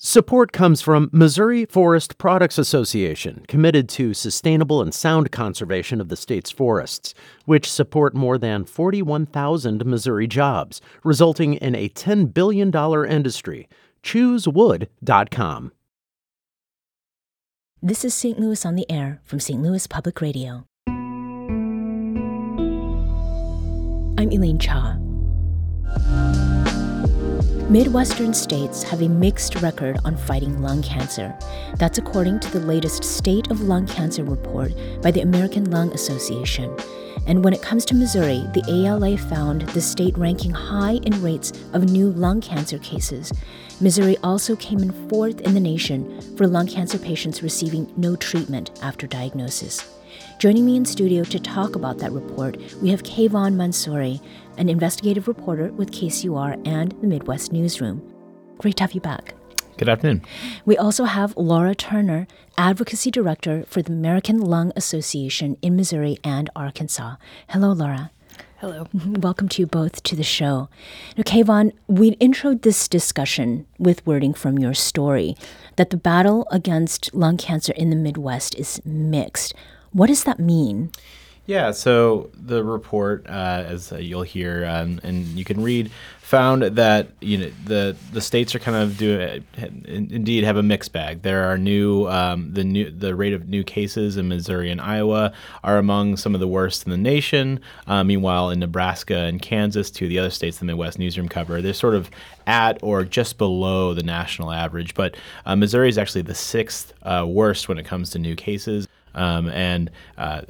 Support comes from Missouri Forest Products Association, committed to sustainable and sound conservation of the state's forests, which support more than 41,000 Missouri jobs, resulting in a $10 billion industry. ChooseWood.com. This is St. Louis on the Air from St. Louis Public Radio. I'm Elaine Cha. Midwestern states have a mixed record on fighting lung cancer. That's according to the latest State of Lung Cancer report by the American Lung Association. And when it comes to Missouri, the ALA found the state ranking high in rates of new lung cancer cases. Missouri also came in fourth in the nation for lung cancer patients receiving no treatment after diagnosis. Joining me in studio to talk about that report, we have Kavahn Mansouri, an investigative reporter with KCUR and the Midwest Newsroom. Great to have you back. Good afternoon. We also have Laura Turner, Advocacy Director for the American Lung Association in Missouri and Arkansas. Hello, Laura. Hello. Welcome to you both to the show. Now, Kavahn, we introed this discussion with wording from your story that the battle against lung cancer in the Midwest is mixed. What does that mean? Yeah, so the report, uh, as uh, you'll hear um, and you can read, found that you know the the states are kind of doing indeed have a mixed bag. There are new um, the new the rate of new cases in Missouri and Iowa are among some of the worst in the nation. Uh, meanwhile, in Nebraska and Kansas, two of the other states the Midwest Newsroom cover, they're sort of at or just below the national average. But uh, Missouri is actually the sixth uh, worst when it comes to new cases. Um, and uh,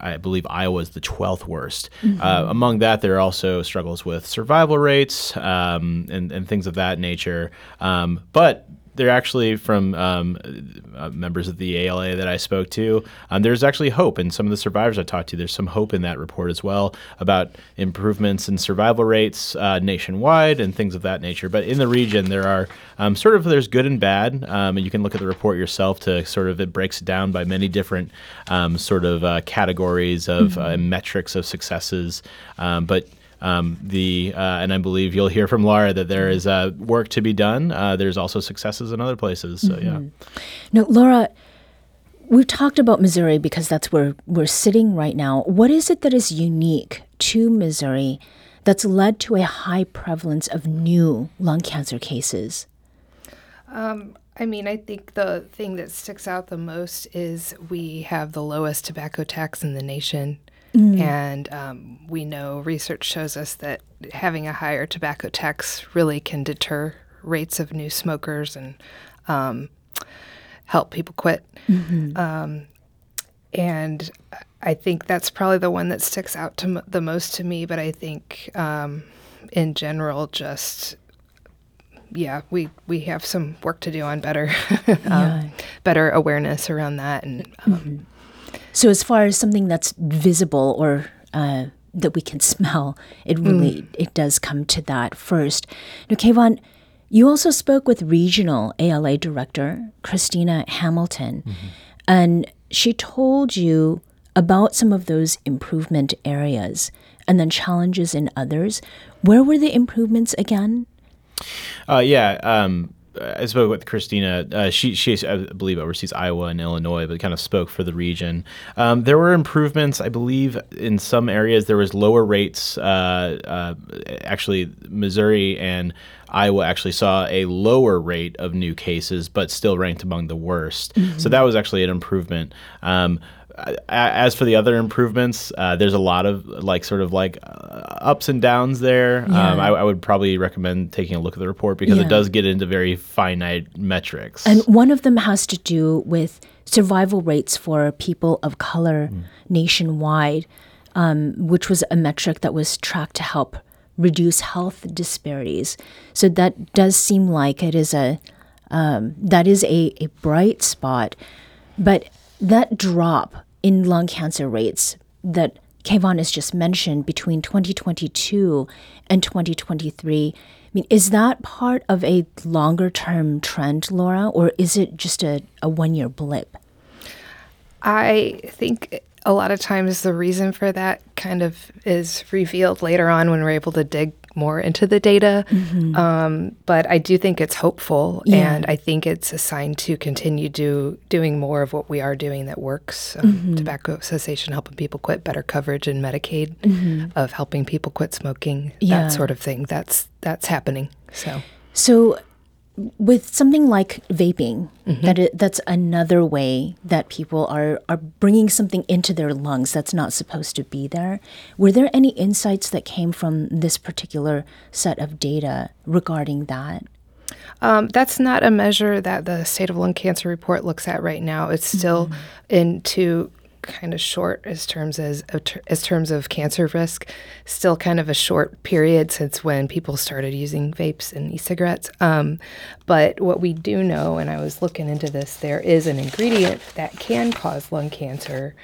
I believe Iowa is the 12th worst. Mm-hmm. Uh, among that, there are also struggles with survival rates um, and, and things of that nature. Um, but they're actually from um, uh, members of the ALA that I spoke to. Um, there's actually hope, and some of the survivors I talked to, there's some hope in that report as well about improvements in survival rates uh, nationwide and things of that nature. But in the region, there are um, sort of there's good and bad, um, and you can look at the report yourself to sort of it breaks it down by many different um, sort of uh, categories of mm-hmm. uh, metrics of successes. Um, but um, the uh, and I believe you'll hear from Laura that there is uh, work to be done. Uh, there's also successes in other places. So mm-hmm. yeah. No, Laura, we've talked about Missouri because that's where we're sitting right now. What is it that is unique to Missouri that's led to a high prevalence of new lung cancer cases? Um, I mean, I think the thing that sticks out the most is we have the lowest tobacco tax in the nation. Mm. And um, we know research shows us that having a higher tobacco tax really can deter rates of new smokers and um, help people quit. Mm-hmm. Um, and I think that's probably the one that sticks out to m- the most to me. But I think um, in general, just yeah, we we have some work to do on better, um, yeah. better awareness around that, and um, mm-hmm. So, as far as something that's visible or uh, that we can smell, it really mm. it does come to that first. Now, Kavahn, you also spoke with regional ALA director Christina Hamilton, mm-hmm. and she told you about some of those improvement areas and then challenges in others. Where were the improvements again? Uh, yeah, um, I spoke with Christina. Uh, she, she, I believe, oversees Iowa and Illinois, but kind of spoke for the region. Um, there were improvements, I believe, in some areas. There was lower rates. Uh, uh, actually, Missouri and Iowa actually saw a lower rate of new cases, but still ranked among the worst. Mm-hmm. So that was actually an improvement. Um, as for the other improvements, uh, there's a lot of like sort of like uh, ups and downs there. Yeah. Um, I, I, would probably recommend taking a look at the report because yeah. it does get into very finite metrics. And one of them has to do with survival rates for people of color mm. nationwide, um, which was a metric that was tracked to help reduce health disparities. So that does seem like it is a um, that is a, a bright spot, but that drop in lung cancer rates that Kavahn has just mentioned between 2022 and 2023. I mean, is that part of a longer term trend, Laura, or is it just a, a one year blip? I think a lot of times the reason for that kind of is revealed later on when we're able to dig more into the data. Um, but I do think it's hopeful, Yeah. and I think it's a sign to continue do doing more of what we are doing that works. Um, Tobacco cessation, helping people quit, better coverage in Medicaid, of helping people quit smoking, Yeah. that sort of thing. That's that's happening. So. So, with something like vaping, that i- that's another way that people are are bringing something into their lungs that's not supposed to be there. Were there any insights that came from this particular set of data regarding that? Um, that's not a measure that the state of lung cancer report looks at right now. It's still into kind of short as terms as of as terms of cancer risk. Still kind of a short period since when people started using vapes and e-cigarettes. Um, but what we do know, and I was looking into this, there is an ingredient that can cause lung cancer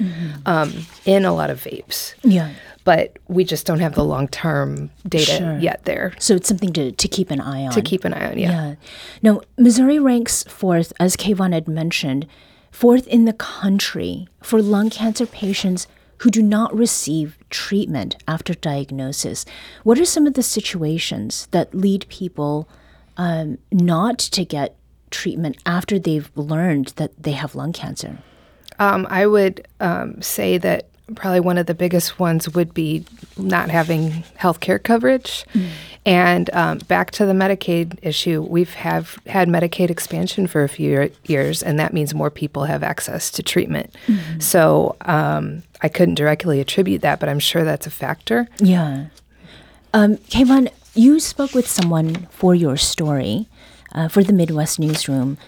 um, in a lot of vapes. Yeah. But we just don't have the long-term data Sure. yet there So it's something to, to keep an eye on. to keep an eye on. Yeah. Now, Missouri ranks fourth, as Kavahn had mentioned, fourth in the country for lung cancer patients who do not receive treatment after diagnosis. What are some of the situations that lead people um, not to get treatment after they've learned that they have lung cancer? Um, I would um, say that probably one of the biggest ones would be not having health care coverage. And um, back to the Medicaid issue, we've have had Medicaid expansion for a few years, and that means more people have access to treatment. So um, I couldn't directly attribute that, but I'm sure that's a factor. Yeah. Um, Kavahn, you spoke with someone for your story, uh, for the Midwest Newsroom,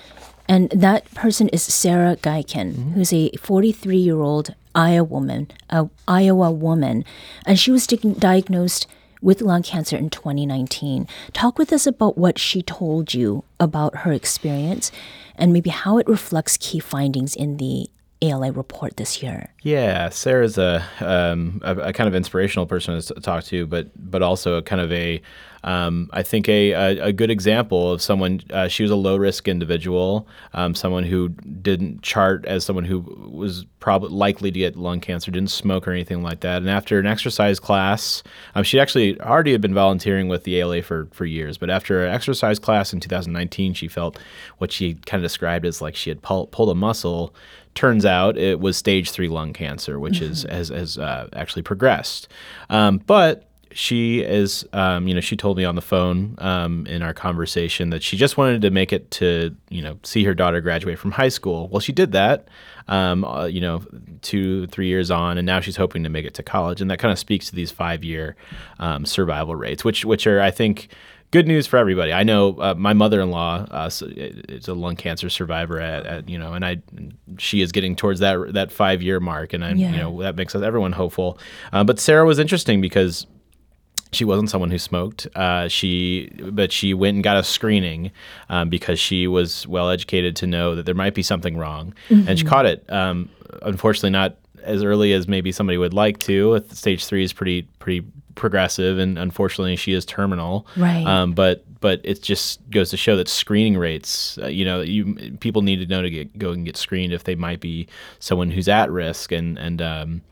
and that person is Sarah Geiken, who's a 43 year old Iowa woman, uh, Iowa woman, and she was diagnosed with lung cancer in 2019. Talk with us about what she told you about her experience and maybe how it reflects key findings in the ALA report this year. Yeah, Sarah's a, um, a, a kind of inspirational person to talk to, but but also a kind of a, um, I think a, a, a good example of someone. Uh, she was a low risk individual, um, someone who didn't chart as someone who was probably likely to get lung cancer, didn't smoke or anything like that. And after an exercise class, um, she actually already had been volunteering with the ALA for for years, but after an exercise class in 2019, she felt what she kind of described as like she had pull, pulled a muscle turns out it was stage three lung cancer, which is has, has uh, actually progressed. Um, but she is, um, you know, she told me on the phone um, in our conversation that she just wanted to make it to, you know, see her daughter graduate from high school. Well, she did that, um, uh, you know, two, three years on, and now she's hoping to make it to college. And that kind of speaks to these five year um, survival rates, which, which are, I think, good news for everybody. I know uh, my mother-in-law uh, is a lung cancer survivor at, at you know, and I she is getting towards that that five year mark, and I'm Yeah. you know that makes us everyone hopeful. Uh, but Sarah was interesting because she wasn't someone who smoked. Uh, she, but she went and got a screening um, because she was well educated to know that there might be something wrong, and she caught it. Um, unfortunately, not as early as maybe somebody would like to. Stage three is pretty pretty progressive, and unfortunately, she is terminal. Right. Um, but but it just goes to show that screening rates, uh, you know, you people need to know to get go and get screened if they might be someone who's at risk, and and um,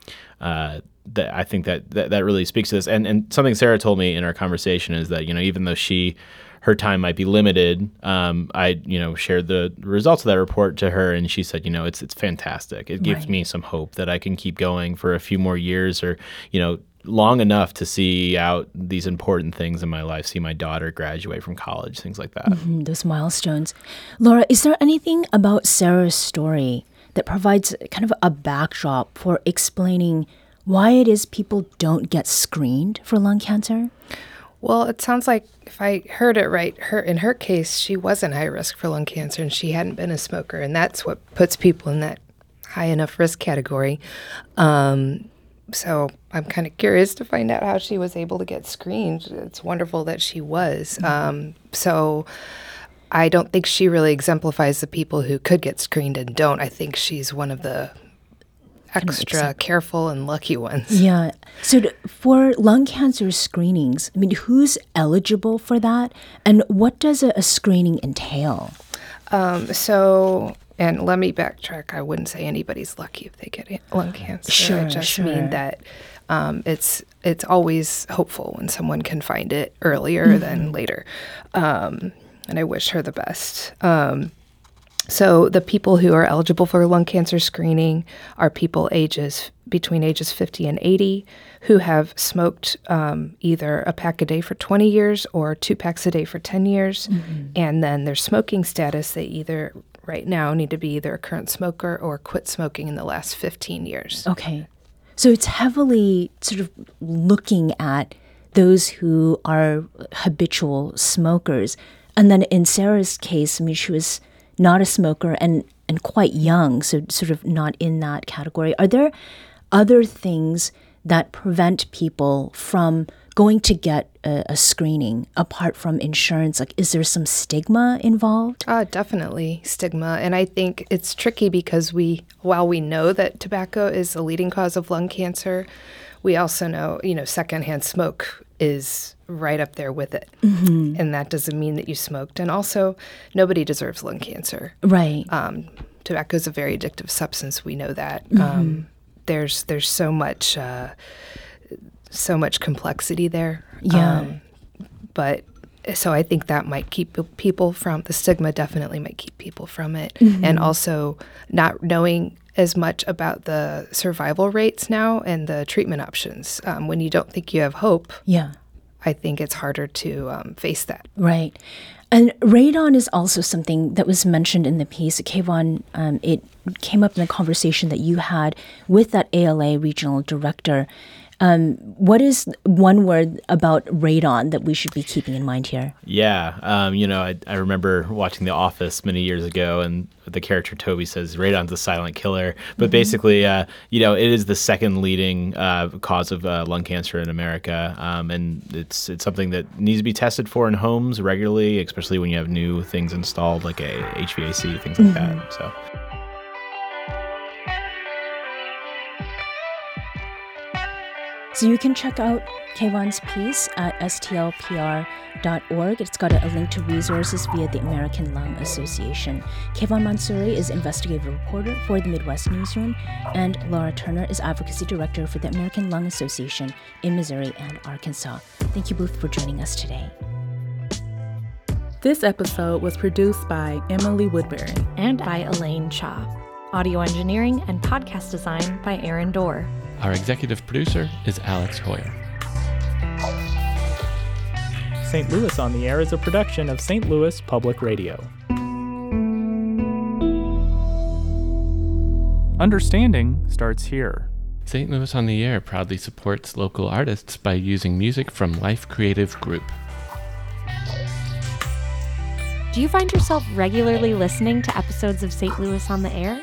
uh, that I think that, that that really speaks to this. And and something Sarah told me in our conversation is that you know even though she her time might be limited. Um, I, you know, shared the results of that report to her, and she said, you know, it's it's fantastic. It gives Right. me some hope that I can keep going for a few more years, or you know, long enough to see out these important things in my life, see my daughter graduate from college, things like that. Mm, those milestones. Laura, is there anything about Sarah's story that provides kind of a backdrop for explaining why it is people don't get screened for lung cancer? Well, it sounds like if I heard it right, her in her case, she wasn't high risk for lung cancer and she hadn't been a smoker, and that's what puts people in that high enough risk category. Um, so I'm kind of curious to find out how she was able to get screened. It's wonderful that she was. Um, so I don't think she really exemplifies the people who could get screened and don't. I think she's one of the extra careful and lucky ones. Yeah. So d- for lung cancer screenings, I mean, who's eligible for that, and what does a, a screening entail? Um, so And let me backtrack. I wouldn't say anybody's lucky if they get lung cancer. Sure, I just sure. mean that um, it's it's always hopeful when someone can find it earlier than later. Um, and I wish her the best. Um, so the people who are eligible for lung cancer screening are people ages between ages 50 and 80 who have smoked um, either a pack a day for 20 years or two packs a day for 10 years. And then their smoking status, they either right now need to be either a current smoker or quit smoking in the last 15 years. Okay. So it's heavily sort of looking at those who are habitual smokers. And then in Sarah's case, I mean, she was not a smoker and, and quite young, so sort of not in that category. Are there other things that prevent people from going to get a, a screening apart from insurance? Like, is there some stigma involved? Uh, definitely stigma. And I think it's tricky because we, while we know that tobacco is a leading cause of lung cancer, we also know, you know, secondhand smoke is right up there with it. And that doesn't mean that you smoked. And also, nobody deserves lung cancer. Right. Um, tobacco is a very addictive substance. We know that. Um, there's there's so much uh, so much complexity there. Yeah. Um, but so I think that might keep people from the stigma. Definitely might keep people from it, and also not knowing as much about the survival rates now and the treatment options. Um, when you don't think you have hope, yeah. I think it's harder to um, face that. Right. And radon is also something that was mentioned in the piece. Kavahn, um, it came up in the conversation that you had with that ALA regional director. Um, what is one word about radon that we should be keeping in mind here? Yeah, um, you know, I, I remember watching The Office many years ago, and the character Toby says radon's a silent killer. But basically, uh, you know, it is the second leading uh, cause of uh, lung cancer in America, um, and it's it's something that needs to be tested for in homes regularly, especially when you have new things installed like a HVAC, things like that. So. So you can check out Kavahn's piece at stlpr.org. It's got a, a link to resources via the American Lung Association. Kavahn Mansouri is investigative reporter for the Midwest Newsroom, and Laura Turner is advocacy director for the American Lung Association in Missouri and Arkansas. Thank you both for joining us today. This episode was produced by Emily Woodbury. and by Elaine Cha. Audio engineering and podcast design by Aaron Dorr. Our executive producer is Alex Heuer. St. Louis on the Air is a production of St. Louis Public Radio. Understanding starts here. St. Louis on the Air proudly supports local artists by using music from Life Creative Group. Do you find yourself regularly listening to episodes of St. Louis on the Air?